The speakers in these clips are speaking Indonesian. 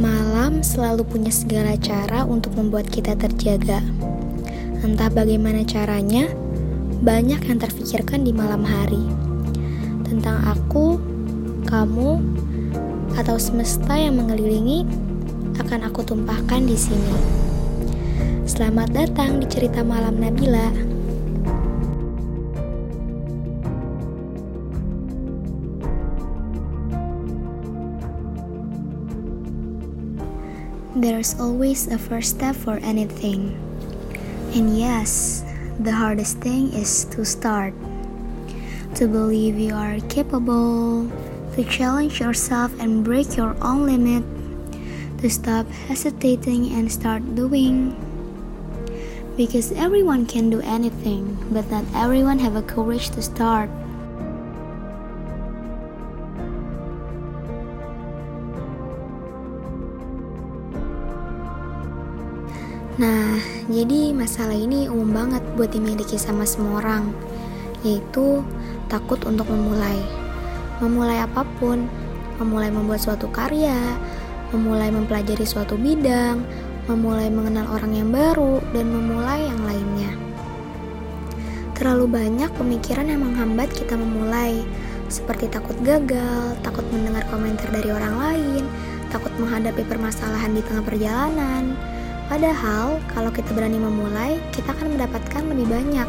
Malam selalu punya segala cara untuk membuat kita terjaga. Entah bagaimana caranya, banyak yang terfikirkan di malam hari. Tentang aku, kamu, atau semesta yang mengelilingi akan aku tumpahkan di sini. Selamat datang di cerita malam Nabila. There's always a first step for anything. And yes, the hardest thing is to start. To believe you are capable, to challenge yourself and break your own limit, to stop hesitating and start doing. Because everyone can do anything, but not everyone have a courage to start. Nah, jadi masalah ini umum banget buat dimiliki sama semua orang, yaitu takut untuk memulai. Memulai apa pun, memulai membuat suatu karya, memulai mempelajari suatu bidang, memulai mengenal orang yang baru, dan memulai yang lainnya. Terlalu banyak pemikiran yang menghambat kita memulai, seperti takut gagal, takut mendengar komentar dari orang lain, takut menghadapi permasalahan di tengah perjalanan, Padahal, kalau kita berani memulai, kita akan mendapatkan lebih banyak,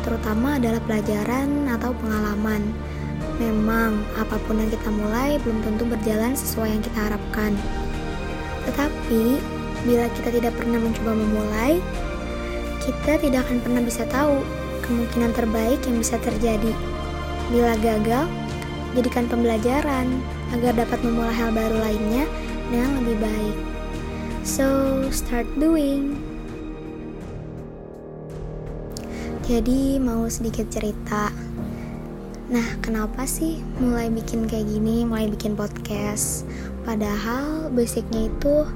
terutama adalah pelajaran atau pengalaman. Memang, apa pun yang kita mulai belum tentu berjalan sesuai yang kita harapkan. Tetapi, bila kita tidak pernah mencoba memulai, kita tidak akan pernah bisa tahu kemungkinan terbaik yang bisa terjadi. Bila gagal, jadikan pembelajaran agar dapat memulai hal baru lainnya dengan lebih baik. So, start doing. Jadi, mau sedikit cerita. Nah, kenapa sih mulai bikin kayak gini, mulai bikin podcast? Padahal basicnya itu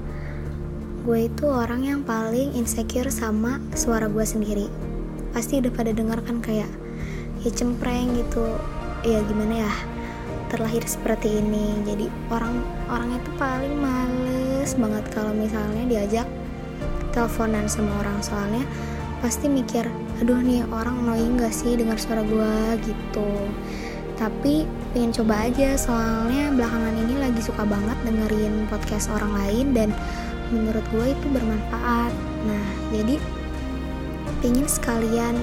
gue itu orang yang paling insecure sama suara gue sendiri. Pasti udah pada denger kan kayak ya cempreng gitu. Ya gimana ya? Terlahir seperti ini. Jadi orang orang itu paling males banget kalau misalnya diajak teleponan sama orang. Soalnya pasti mikir aduh nih orang annoying gak sih dengar suara gue gitu. Tapi pengen coba aja soalnya belakangan ini lagi suka banget dengerin podcast orang lain dan menurut gue itu bermanfaat. Nah jadi pengen sekalian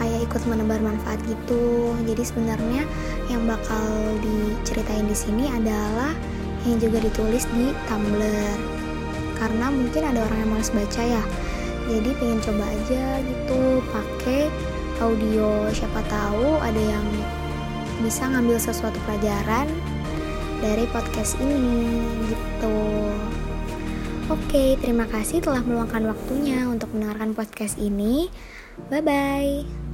kayak ikut menebar manfaat gitu. Jadi sebenarnya yang bakal diceritain di sini adalah yang juga ditulis di Tumblr. Karena mungkin ada orang yang males baca ya. Jadi pengen coba aja gitu pakai audio siapa tahu ada yang bisa ngambil sesuatu pelajaran dari podcast ini gitu. Oke, terima kasih telah meluangkan waktunya untuk mendengarkan podcast ini. Bye bye.